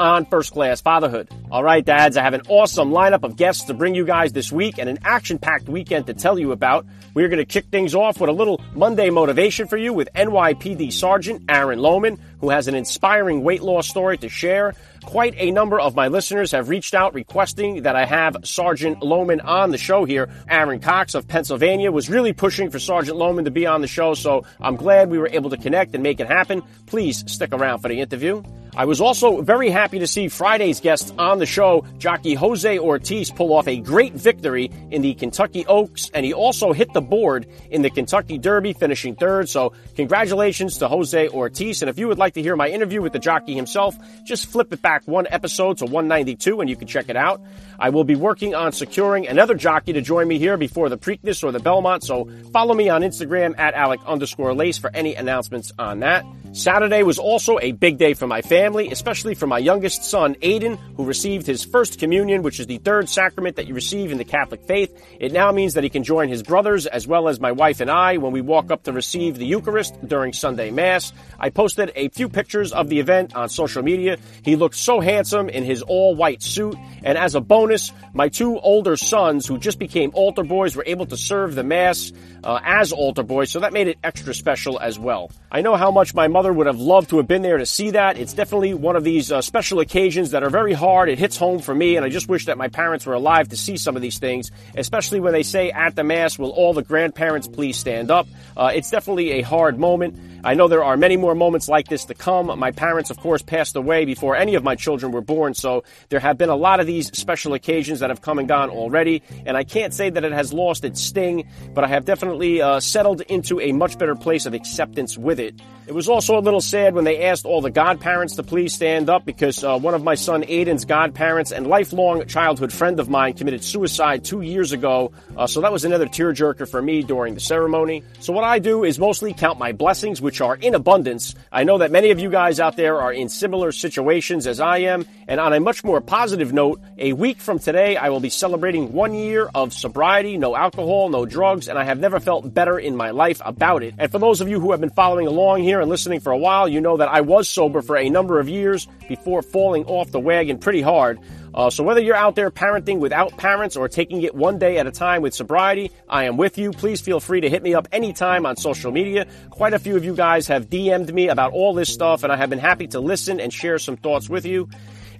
on First Class Fatherhood. All right, dads, I have an awesome lineup of guests to bring you guys this week and an action packed weekend to tell you about. We're going to kick things off with a little Monday motivation for you with NYPD Sergeant Aaron Lohman, who has an inspiring weight loss story to share. Quite a number of my listeners have reached out requesting that I have Sergeant Lohman on the show here. Aaron Cox of Pennsylvania was really pushing for Sergeant Lohman to be on the show, so I'm glad we were able to connect and make it happen. Please stick around for the interview. I was also very happy to see Friday's guest on the show, jockey Jose Ortiz, pull off a great victory in the Kentucky Oaks, and he also hit the board in the Kentucky Derby, finishing third. So, congratulations to Jose Ortiz. And if you would like to hear my interview with the jockey himself, just flip it back one episode to 192 and you can check it out. I will be working on securing another jockey to join me here before the Preakness or the Belmont. So, follow me on Instagram at Alec underscore Lace for any announcements on that. Saturday was also a big day for my family, especially for my youngest son, Aiden, who received his first communion, which is the third sacrament that you receive in the Catholic faith. It now means that he can join his brothers as well as my wife and I when we walk up to receive the Eucharist during Sunday Mass. I posted a few pictures of the event on social media. He looked so handsome in his all white suit. And as a bonus, my two older sons, who just became altar boys, were able to serve the Mass uh, as altar boys, so that made it extra special as well. I know how much my mother would have loved to have been there to see that. It's definitely one of these uh, special occasions that are very hard. It hits home for me, and I just wish that my parents were alive to see some of these things, especially when they say at the Mass, will all the grandparents please stand up? Uh, it's definitely a hard moment. I know there are many more moments like this to come. My parents, of course, passed away before any of my children were born, so there have been a lot of these special occasions that have come and gone already, and I can't say that it has lost its sting, but I have definitely uh, settled into a much better place of acceptance with it. It was also a little sad when they asked all the godparents to please stand up because uh, one of my son Aiden's godparents and lifelong childhood friend of mine committed suicide two years ago, uh, so that was another tearjerker for me during the ceremony. So what I do is mostly count my blessings, which are in abundance. I know that many of you guys out there are in similar situations as I am, and on a much more positive note, a week from today I will be celebrating one year of sobriety, no alcohol, no drugs, and I have never felt better in my life about it. And for those of you who have been following along here and listening for a while, you know that I was sober for a number of years before falling off the wagon pretty hard. Uh, so whether you're out there parenting without parents or taking it one day at a time with sobriety, I am with you. Please feel free to hit me up anytime on social media. Quite a few of you guys have DM'd me about all this stuff, and I have been happy to listen and share some thoughts with you.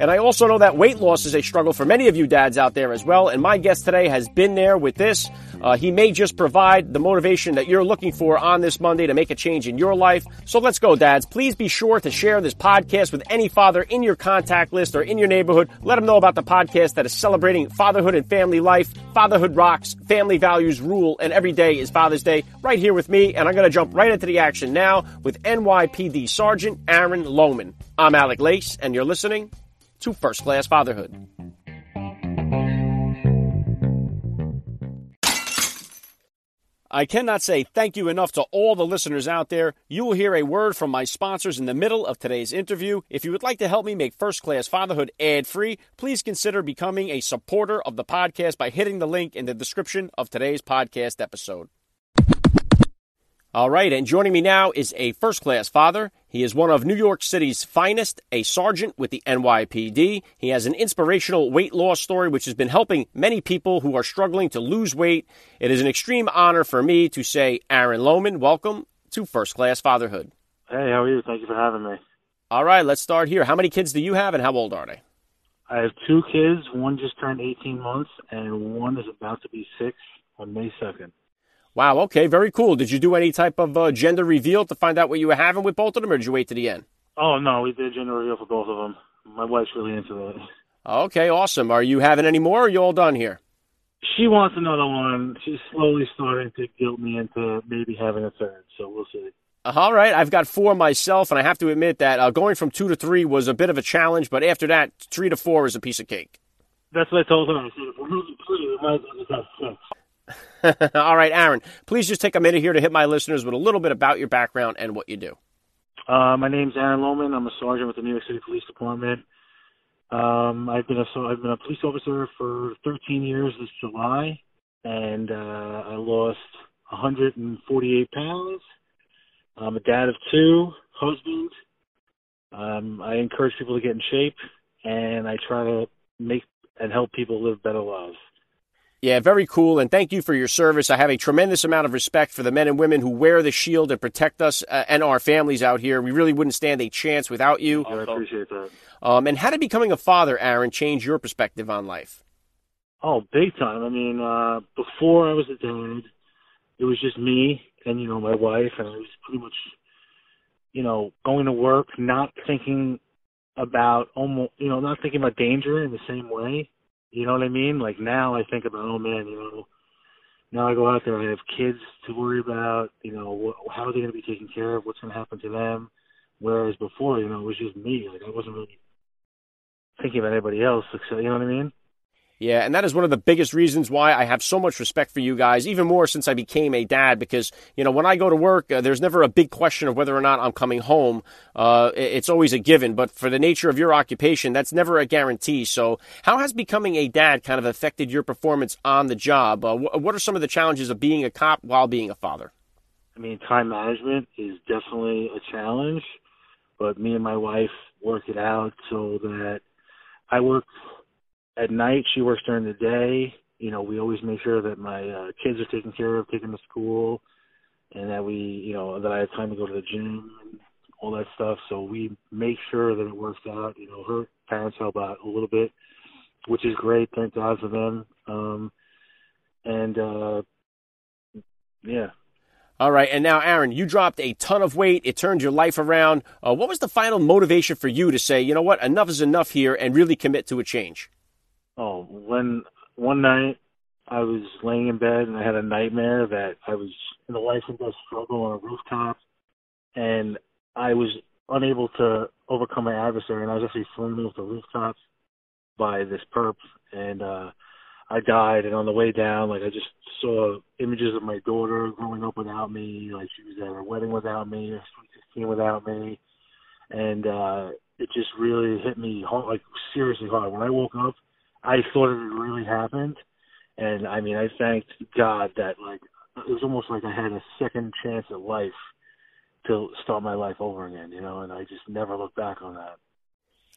And I also know that weight loss is a struggle for many of you dads out there as well. And my guest today has been there with this. Uh, he may just provide the motivation that you're looking for on this Monday to make a change in your life. So let's go, dads. Please be sure to share this podcast with any father in your contact list or in your neighborhood. Let them know about the podcast that is celebrating fatherhood and family life. Fatherhood rocks, family values rule, and every day is Father's Day right here with me. And I'm going to jump right into the action now with NYPD Sergeant Aaron Lohman. I'm Alec Lace, and you're listening to First Class Fatherhood. I cannot say thank you enough to all the listeners out there. You will hear a word from my sponsors in the middle of today's interview. If you would like to help me make First Class Fatherhood ad free, please consider becoming a supporter of the podcast by hitting the link in the description of today's podcast episode. All right, and joining me now is a first class father. He is one of New York City's finest, a sergeant with the NYPD. He has an inspirational weight loss story which has been helping many people who are struggling to lose weight. It is an extreme honor for me to say, Aaron Lohman, welcome to First Class Fatherhood. Hey, how are you? Thank you for having me. All right, let's start here. How many kids do you have and how old are they? I have two kids. One just turned 18 months, and one is about to be six on May 2nd. Wow, okay, very cool. Did you do any type of uh, gender reveal to find out what you were having with both of them, or did you wait to the end? Oh, no, we did gender reveal for both of them. My wife's really into that. Okay, awesome. Are you having any more, or are you all done here? She wants another one. She's slowly starting to guilt me into maybe having a third, so we'll see. All right, I've got four myself, and I have to admit that uh, going from two to three was a bit of a challenge, but after that, three to four is a piece of cake. That's what I told her. I said, if we're losing three, we might as well just have six. All right, Aaron, please just take a minute here to hit my listeners with a little bit about your background and what you do. Uh, my name's Aaron Lohman. I'm a sergeant with the New York City Police Department. Um, I've been a so I've been a police officer for 13 years this July, and uh, I lost 148 pounds. I'm a dad of two, husband. Um, I encourage people to get in shape, and I try to make and help people live better lives. Yeah, very cool. And thank you for your service. I have a tremendous amount of respect for the men and women who wear the shield and protect us uh, and our families out here. We really wouldn't stand a chance without you. Yeah, I appreciate that. Um, and how did becoming a father, Aaron, change your perspective on life? Oh, big time. I mean, uh, before I was a dad, it was just me and, you know, my wife, and I was pretty much, you know, going to work, not thinking about almost, you know, not thinking about danger in the same way. You know what I mean? Like now I think about, oh man, you know, now I go out there, I have kids to worry about, you know, wh- how are they going to be taken care of? What's going to happen to them? Whereas before, you know, it was just me. Like I wasn't really thinking about anybody else. Except, you know what I mean? Yeah, and that is one of the biggest reasons why I have so much respect for you guys, even more since I became a dad. Because you know, when I go to work, uh, there's never a big question of whether or not I'm coming home. Uh, it's always a given. But for the nature of your occupation, that's never a guarantee. So, how has becoming a dad kind of affected your performance on the job? Uh, wh- what are some of the challenges of being a cop while being a father? I mean, time management is definitely a challenge, but me and my wife work it out so that I work at night. She works during the day. You know, we always make sure that my uh, kids are taken care of, taken to school, and that we, you know, that I have time to go to the gym and all that stuff. So we make sure that it works out. You know, her parents help out a little bit, which is great. Thank God for them. Um, and uh, yeah, All right, and now, Aaron, you dropped a ton of weight. It turned your life around. Uh, what was the final motivation for you to say, you know what, enough is enough here, and really commit to a change? Oh, when one night I was laying in bed and I had a nightmare that I was in a life and death struggle on a rooftop, and I was unable to overcome my adversary, and I was actually thrown off the rooftop by this perp, and uh, I died. And on the way down, like I just saw images of my daughter growing up without me, like she was at her wedding without me, her sweet sixteen without me, and uh, it just really hit me hard, like seriously hard. When I woke up. I thought it really happened, and I mean, I thanked God that like it was almost like I had a second chance at life to start my life over again, you know, and I just never looked back on that.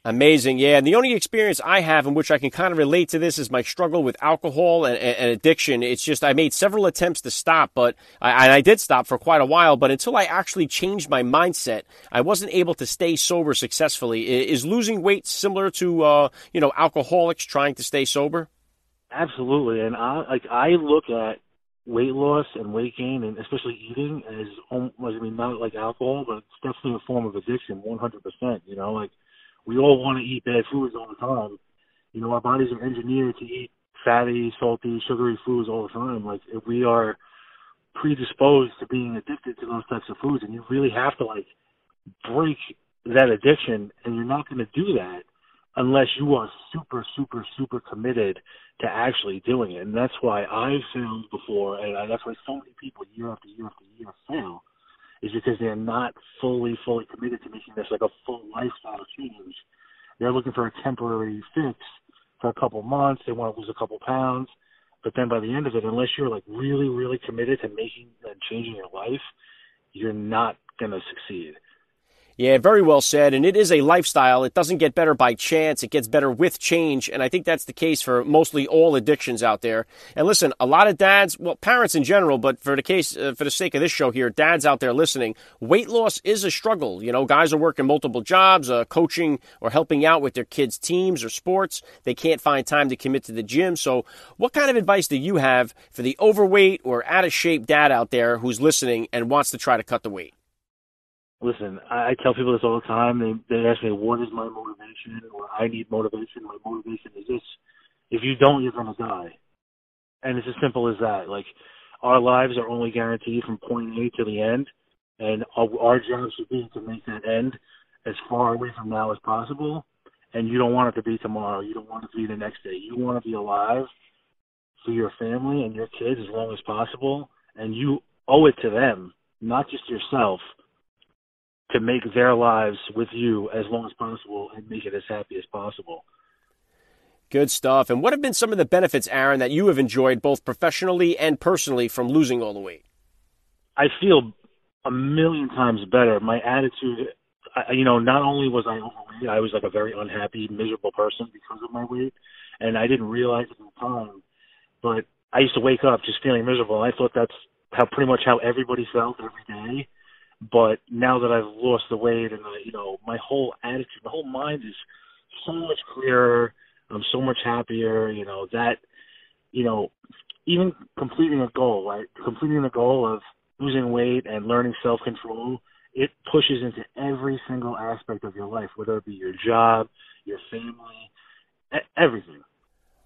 Amazing, yeah. And the only experience I have in which I can kind of relate to this is my struggle with alcohol and, and addiction. It's just I made several attempts to stop, but I, I did stop for quite a while. But until I actually changed my mindset, I wasn't able to stay sober successfully. Is losing weight similar to uh, you know alcoholics trying to stay sober? Absolutely, and I like I look at weight loss and weight gain, and especially eating, as almost, I mean, not like alcohol, but it's definitely a form of addiction, 100%. You know, like we all want to eat bad foods all the time. You know, our bodies are engineered to eat fatty, salty, sugary foods all the time. Like if we are predisposed to being addicted to those types of foods, and you really have to like break that addiction, and you're not going to do that unless you are super, super, super committed to actually doing it. And that's why I've failed before, and that's why so many people year after year after year fail, is because they're not fully, fully committed to making this like a full lifestyle change. They're looking for a temporary fix for a couple months. They want to lose a couple pounds, but then by the end of it, unless you're like really, really committed to making and changing your life, you're not going to succeed. Yeah, very well said. And it is a lifestyle. It doesn't get better by chance. It gets better with change. And I think that's the case for mostly all addictions out there. And listen, a lot of dads, well, parents in general, but for the case, uh, for the sake of this show here, dads out there listening, weight loss is a struggle. You know, guys are working multiple jobs, uh, coaching or helping out with their kids' teams or sports. They can't find time to commit to the gym. So what kind of advice do you have for the overweight or out of shape dad out there who's listening and wants to try to cut the weight? Listen, I, tell people this all the time. They they ask me, "What is my motivation?" or "I need motivation." My motivation is this: if you don't, you're gonna die, and it's as simple as that. Like our lives are only guaranteed from point A to the end, and our, our job should be to make that end as far away from now as possible. and you don't want it to be tomorrow. You don't want it to be the next day. You want to be alive for your family and your kids as long as possible, and you owe it to them, not just yourself, to make their lives with you as long as possible and make it as happy as possible. Good stuff. And what have been some of the benefits, Aaron, that you have enjoyed both professionally and personally from losing all the weight? I feel a million times better. My attitude, I, you know, not only was I overweight, I was like a very unhappy, miserable person because of my weight, and I didn't realize it at the time. But I used to wake up just feeling miserable. I thought that's how pretty much how everybody felt every day. But now that I've lost the weight and I, you know, my whole attitude, my whole mind is so much clearer I'm so much happier, you know, that, you know, even completing a goal, right? Completing the goal of losing weight and learning self control, it pushes into every single aspect of your life, whether it be your job, your family, everything.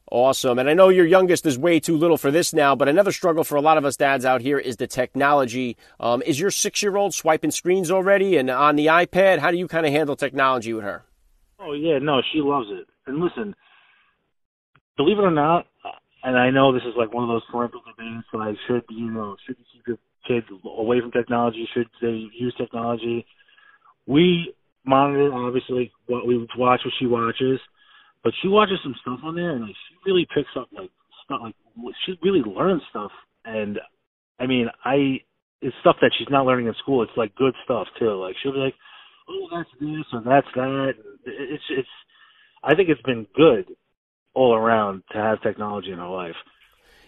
Awesome. And I know your youngest is way too little for this now, but another struggle for a lot of us dads out here is the technology. Um, is your six year old swiping screens already and on the iPad? How do you kind of handle technology with her? Oh, yeah, no, she loves it. And listen, believe it or not, and I know this is like one of those parental debates, I should, you know, should keep your kids away from technology? Should they use technology? We monitor obviously what we watch, what she watches, but she watches some stuff on there, and like she really picks up like stuff, like she really learns stuff, and I mean, I it's stuff that she's not learning in school. It's like good stuff too. Like she'll be like, "Oh, that's this or that's that." It's it's. I think it's been good all around to have technology in our life.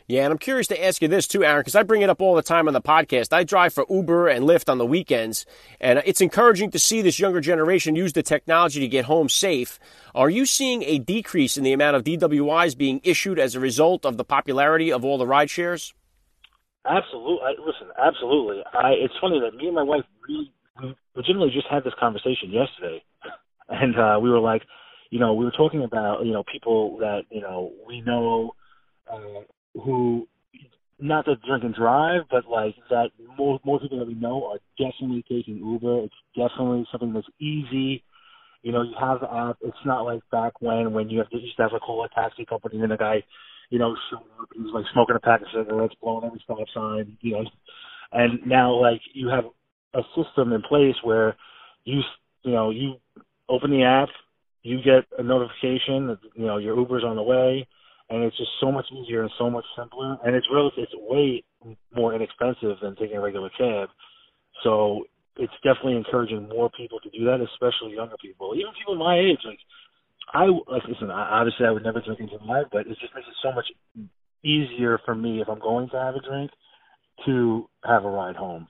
Yeah, and I'm curious to ask you this too, Aaron, because I bring it up all the time on the podcast. I drive for Uber and Lyft on the weekends, and it's encouraging to see this younger generation use the technology to get home safe. Are you seeing a decrease in the amount of DWIs being issued as a result of the popularity of all the ride shares? Absolutely. Listen, absolutely. I, it's funny that me and my wife really, legitimately just had this conversation yesterday, and uh, we were like, you know, we were talking about, you know, people that, you know, we know uh, who, not that drink and drive, but like that more, more people that we know are definitely taking Uber. It's definitely something that's easy. You know, you have the app. It's not like back when, when you have to, used to have a taxi company and the guy, you know, showed up like smoking a pack of cigarettes, blowing every stop sign, you know. And now, like, you have a system in place where you, you know, you open the app, you get a notification that you know your Uber's on the way, and it's just so much easier and so much simpler, and it's really it's way more inexpensive than taking a regular cab. So it's definitely encouraging more people to do that, especially younger people, even people my age. Like I like listen, I, obviously I would never drink and drive, but it just makes it so much easier for me if I'm going to have a drink to have a ride home.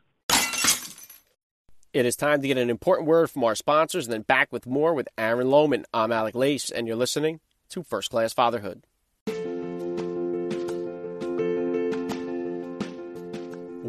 It is time to get an important word from our sponsors and then back with more with Aaron Lohman. I'm Alec Lace, and you're listening to First Class Fatherhood.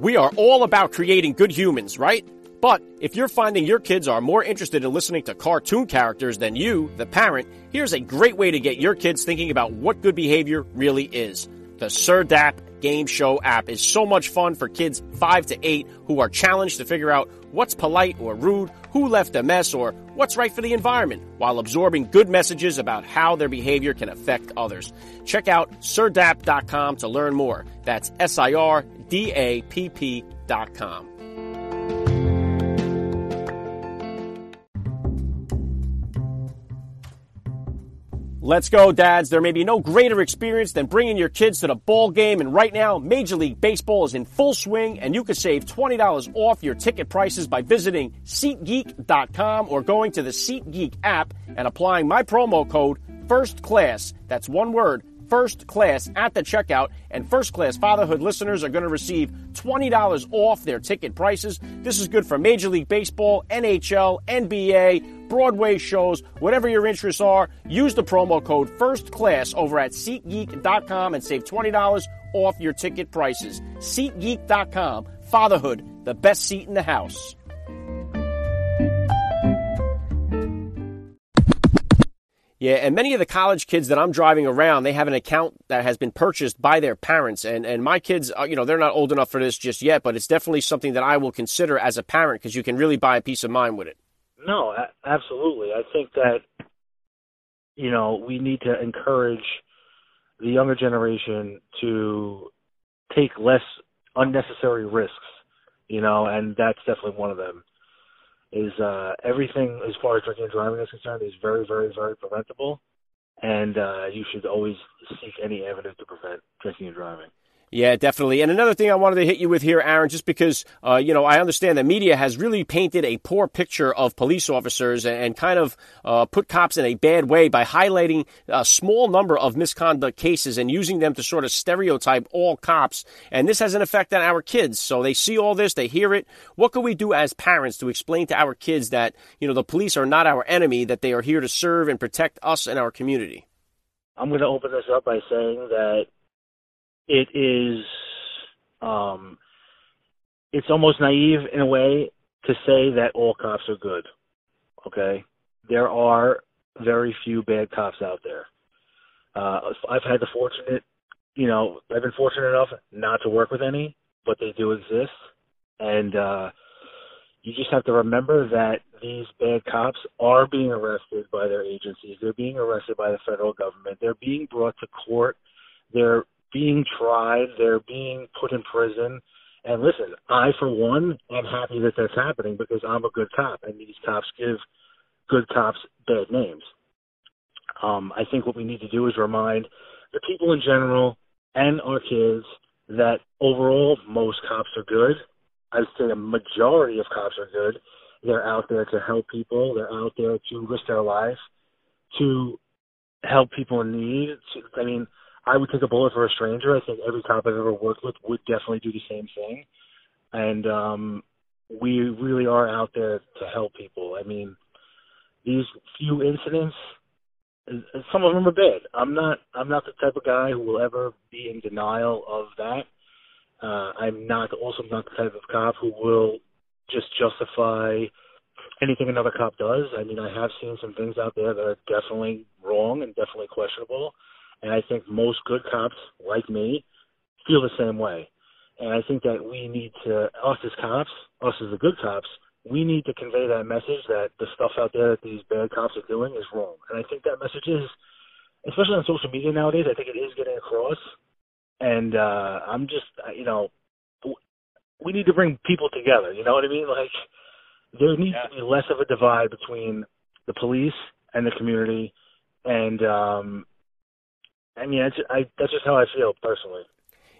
We are all about creating good humans, right? But if you're finding your kids are more interested in listening to cartoon characters than you, the parent, here's a great way to get your kids thinking about what good behavior really is. The Sirdapp game show app is so much fun for kids 5 to 8 who are challenged to figure out what's polite or rude, who left a mess, or what's right for the environment, while absorbing good messages about how their behavior can affect others. Check out sirdapp.com to learn more. That's S-I-R-D-A-P-P.com. Let's go, dads. There may be no greater experience than bringing your kids to the ball game. And right now, Major League Baseball is in full swing, and you can save $20 off your ticket prices by visiting SeatGeek.com or going to the SeatGeek app and applying my promo code First Class. That's one word, first class at the checkout, and first class fatherhood listeners are going to receive $20 off their ticket prices. This is good for Major League Baseball, NHL, NBA, Broadway shows, whatever your interests are. Use the promo code first class over at SeatGeek.com and save $20 off your ticket prices. SeatGeek.com. Fatherhood, the best seat in the house. Yeah, and many of the college kids that I'm driving around, they have an account that has been purchased by their parents. And, and my kids, uh, you know, they're not old enough for this just yet, but it's definitely something that I will consider as a parent because you can really buy a peace of mind with it. No, absolutely. I think that you know, we need to encourage the younger generation to take less unnecessary risks, you know, and that's definitely one of them. Is uh, everything as far as drinking and driving is concerned is very, very, very preventable, and uh, you should always seek any avenue to prevent drinking and driving. Yeah, definitely. And another thing I wanted to hit you with here, Aaron, just because, uh, you know, I understand the media has really painted a poor picture of police officers and, and kind of uh, put cops in a bad way by highlighting a small number of misconduct cases and using them to sort of stereotype all cops. And this has an effect on our kids. So they see all this, they hear it. What can we do as parents to explain to our kids that, you know, the police are not our enemy, that they are here to serve and protect us and our community? I'm going to open this up by saying that it is um, it's almost naive in a way to say that all cops are good. Okay, there are very few bad cops out there. Uh, I've had the fortunate, you know, I've been fortunate enough not to work with any, but they do exist, and uh, you just have to remember that these bad cops are being arrested by their agencies. They're being arrested by the federal government. They're being brought to court. They're being tried, they're being put in prison. And listen, I for one am happy that that's happening because I'm a good cop, and these cops give good cops bad names. Um, I think what we need to do is remind the people in general and our kids that overall most cops are good. I'd say a majority of cops are good. They're out there to help people. They're out there to risk their life, to help people in need. I mean, I would take a bullet for a stranger. I think every cop I've ever worked with would definitely do the same thing. And um we really are out there to help people. I mean, these few incidents some of them are bad. I'm not I'm not the type of guy who will ever be in denial of that. Uh I'm not also not the type of cop who will just justify anything another cop does. I mean, I have seen some things out there that are definitely wrong and definitely questionable. And I think most good cops, like me, feel the same way. And I think that we need to, us as cops, us as the good cops, we need to convey that message that the stuff out there that these bad cops are doing is wrong. And I think that message is, especially on social media nowadays, I think it is getting across. And uh I'm just, you know, we need to bring people together. You know what I mean? Like there needs yeah. to be less of a divide between the police and the community, and um I mean, that's, I, that's just how I feel personally.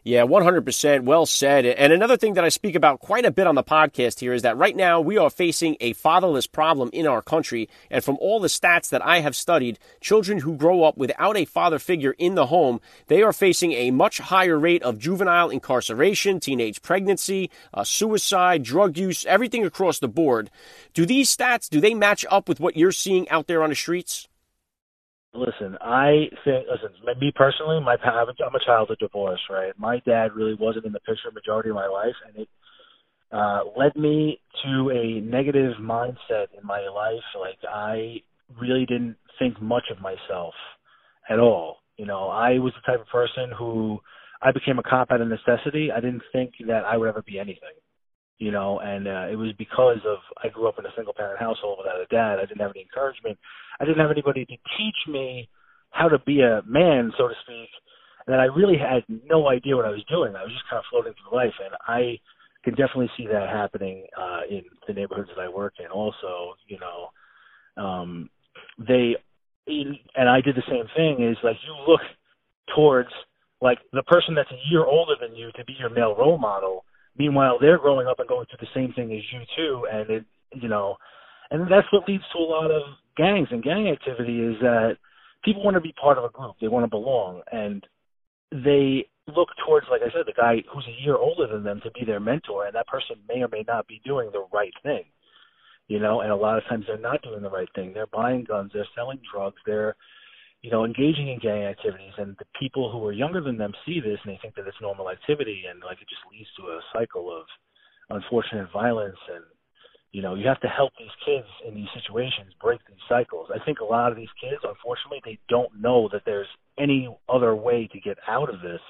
Yeah, 100% well said. And another thing that I speak about quite a bit on the podcast here is that right now we are facing a fatherless problem in our country. And from all the stats that I have studied, children who grow up without a father figure in the home, they are facing a much higher rate of juvenile incarceration, teenage pregnancy, uh, suicide, drug use, everything across the board. Do these stats, do they match up with what you're seeing out there on the streets? Listen, I think. Listen, me personally, my I'm a child of divorce, right? My dad really wasn't in the picture majority of my life, and it uh, led me to a negative mindset in my life. Like I really didn't think much of myself at all. You know, I was the type of person who I became a cop out of necessity. I didn't think that I would ever be anything you know, and uh, it was because of I grew up in a single parent household without a dad. I didn't have any encouragement. I didn't have anybody to teach me how to be a man, so to speak. And I really had no idea what I was doing. I was just kind of floating through life, and I can definitely see that happening uh, in the neighborhoods that I work in. Also, you know, um, they and I did the same thing. Is like you look towards like the person that's a year older than you to be your male role model Meanwhile, they're growing up and going through the same thing as you too, and it, you know, and that's what leads to a lot of gangs and gang activity is that people want to be part of a group, they want to belong, and they look towards, like I said, the guy who's a year older than them to be their mentor, and that person may or may not be doing the right thing, you know, and a lot of times they're not doing the right thing. They're buying guns, they're selling drugs, they're you know, engaging in gang activities, and the people who are younger than them see this and they think that it's normal activity, and like it just leads to a cycle of unfortunate violence. And you know, you have to help these kids in these situations break these cycles. I think a lot of these kids, unfortunately, they don't know that there's any other way to get out of this.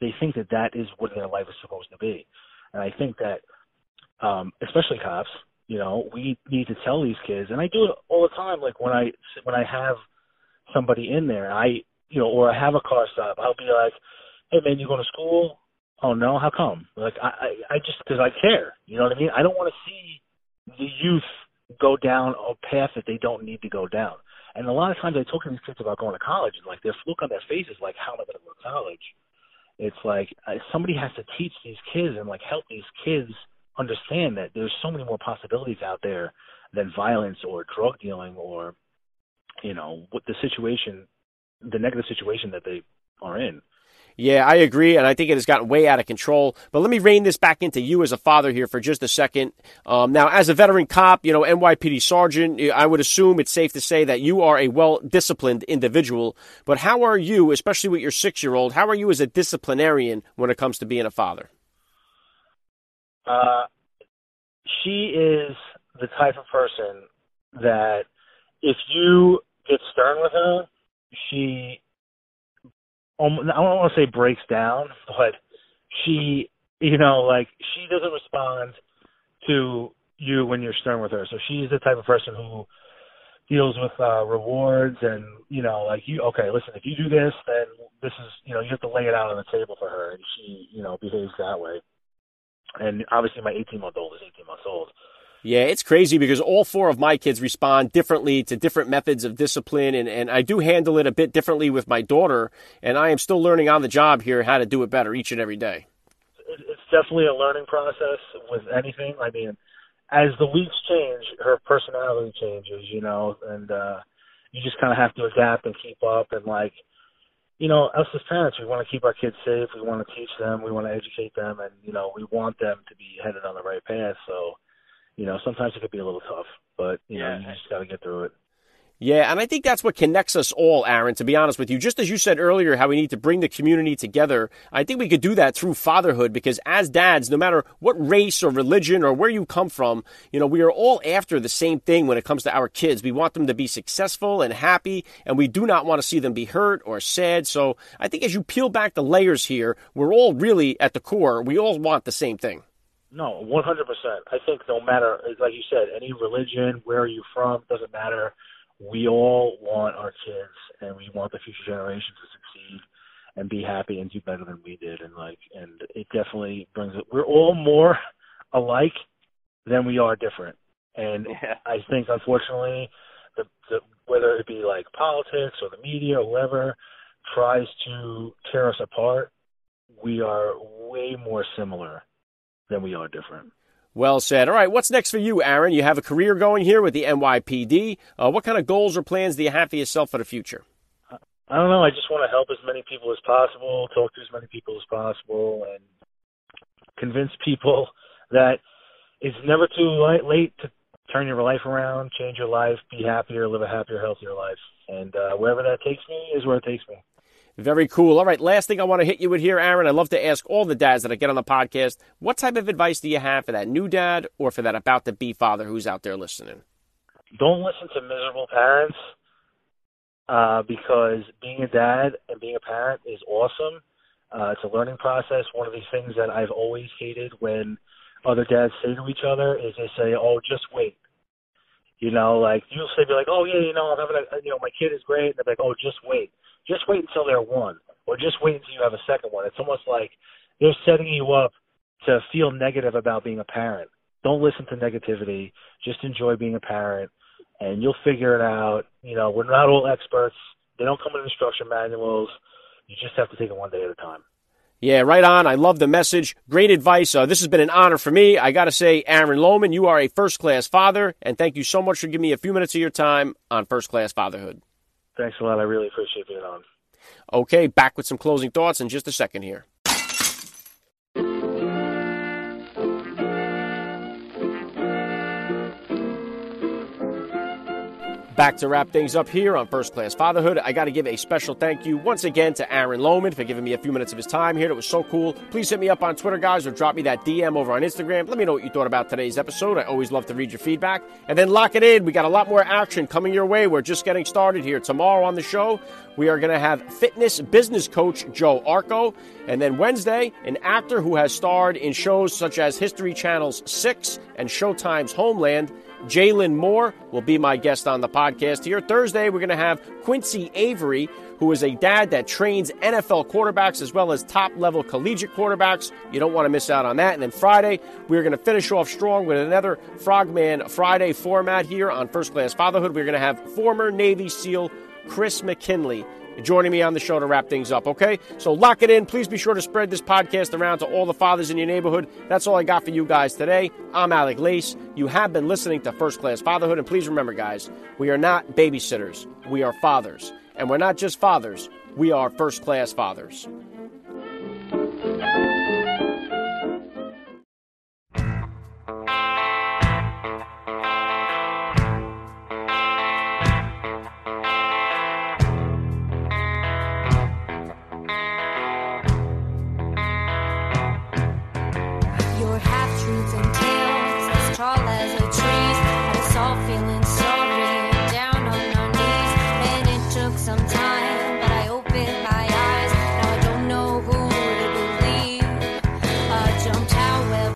They think that that is what their life is supposed to be, and I think that, um, especially cops, you know, we need to tell these kids, and I do it all the time. Like when I when I have somebody in there. I, you know, or I have a car stop. I'll be like, "Hey, man, you going to school? Oh no, how come? Like, I, I, I just because I care. You know what I mean? I don't want to see the youth go down a path that they don't need to go down. And a lot of times I talk to these kids about going to college, and like their look on their faces, like, how am I going to go to college? It's like uh, somebody has to teach these kids and like help these kids understand that there's so many more possibilities out there than violence or drug dealing or you know what the situation, the negative situation that they are in. Yeah, I agree, and I think it has gotten way out of control. But let me rein this back into you as a father here for just a second. Um, now, as a veteran cop, you know, NYPD sergeant, I would assume it's safe to say that you are a well disciplined individual. But how are you, especially with your six year old, how are you as a disciplinarian when it comes to being a father? Uh, she is the type of person that if you get stern with her, she um, I don't want to say breaks down, but she, you know, like she doesn't respond to you when you're stern with her. So she's the type of person who deals with uh rewards and you know like you okay listen if you do this then this is you know you have to lay it out on the table for her and she you know behaves that way. And obviously my 18 month old is 18 months old yeah, it's crazy because all four of my kids respond differently to different methods of discipline, and, and I do handle it a bit differently with my daughter, and I am still learning on the job here how to do it better each and every day. It's definitely a learning process with anything. I mean, as the weeks change, her personality changes, you know, and uh, you just kind of have to adapt and keep up. And like, you know, us as parents, we want to keep our kids safe. We want to teach them. We want to educate them, and you know, we want them to be headed on the right path. So you know, sometimes it could be a little tough, but you yeah. know, you just got to get through it. Yeah, and I think that's what connects us all, Aaron, to be honest with you. Just as you said earlier, how we need to bring the community together, I think we could do that through fatherhood because as dads, no matter what race or religion or where you come from, you know, we are all after the same thing when it comes to our kids. We want them to be successful and happy, and we do not want to see them be hurt or sad. So I think as you peel back the layers here, we're all really at the core, we all want the same thing. No, one hundred percent. I think no matter, like you said, any religion, where are you from, doesn't matter. We all want our kids, and we want the future generation to succeed and be happy and do better than we did. And like, and it definitely brings it. We're all more alike than we are different. And yeah. I think, unfortunately, the, the whether it be like politics or the media or whoever tries to tear us apart, we are way more similar than we are different. Well said. All right, what's next for you, Aaron? You have a career going here with the NYPD. Uh, what kind of goals or plans do you have for yourself for the future? I don't know. I just want to help as many people as possible, talk to as many people as possible, and convince people that it's never too late to turn your life around, change your life, be happier, live a happier, healthier life. And uh, wherever that takes me is where it takes me. Very cool. All right, last thing I want to hit you with here, Aaron. I love to ask all the dads that I get on the podcast, what type of advice do you have for that new dad or for that about to be father who's out there listening? Don't listen to miserable parents uh, because being a dad and being a parent is awesome. Uh, it's a learning process. One of these things that I've always hated when other dads say to each other is they say, "Oh, just wait." You know, like you'll say, "Be like, oh yeah, you know, I'm having a, you know, my kid is great," and they're like, "Oh, just wait." Just wait until they're one, or just wait until you have a second one. It's almost like they're setting you up to feel negative about being a parent. Don't listen to negativity. Just enjoy being a parent, and you'll figure it out. You know, we're not all experts. They don't come in instruction manuals. You just have to take it one day at a time. Yeah, right on. I love the message. Great advice. Uh, this has been an honor for me. I got to say, Aaron Lohman, you are a first class father, and thank you so much for giving me a few minutes of your time on First Class Fatherhood. Thanks a lot. I really appreciate being on. Okay, back with some closing thoughts in just a second here. Back to wrap things up here on First Class Fatherhood. I got to give a special thank you once again to Aaron Lohman for giving me a few minutes of his time here. It was so cool. Please hit me up on Twitter, guys, or drop me that DM over on Instagram. Let me know what you thought about today's episode. I always love to read your feedback. And then lock it in. We got a lot more action coming your way. We're just getting started here. Tomorrow on the show, we are going to have fitness business coach Joe Arco. And then Wednesday, an actor who has starred in shows such as History Channel's Six and Showtime's Homeland Jalen Moore will be my guest on the podcast here. Thursday, we're going to have Quincy Avery, who is a dad that trains NFL quarterbacks as well as top level collegiate quarterbacks. You don't want to miss out on that. And then Friday, we're going to finish off strong with another Frogman Friday format here on First Class Fatherhood. We're going to have former Navy SEAL Chris McKinley joining me on the show to wrap things up, okay? So lock it in. Please be sure to spread this podcast around to all the fathers in your neighborhood. That's all I got for you guys today. I'm Alec Lace. You have been listening to First Class Fatherhood. And please remember, guys, we are not babysitters, we are fathers. And we're not just fathers, we are first class fathers.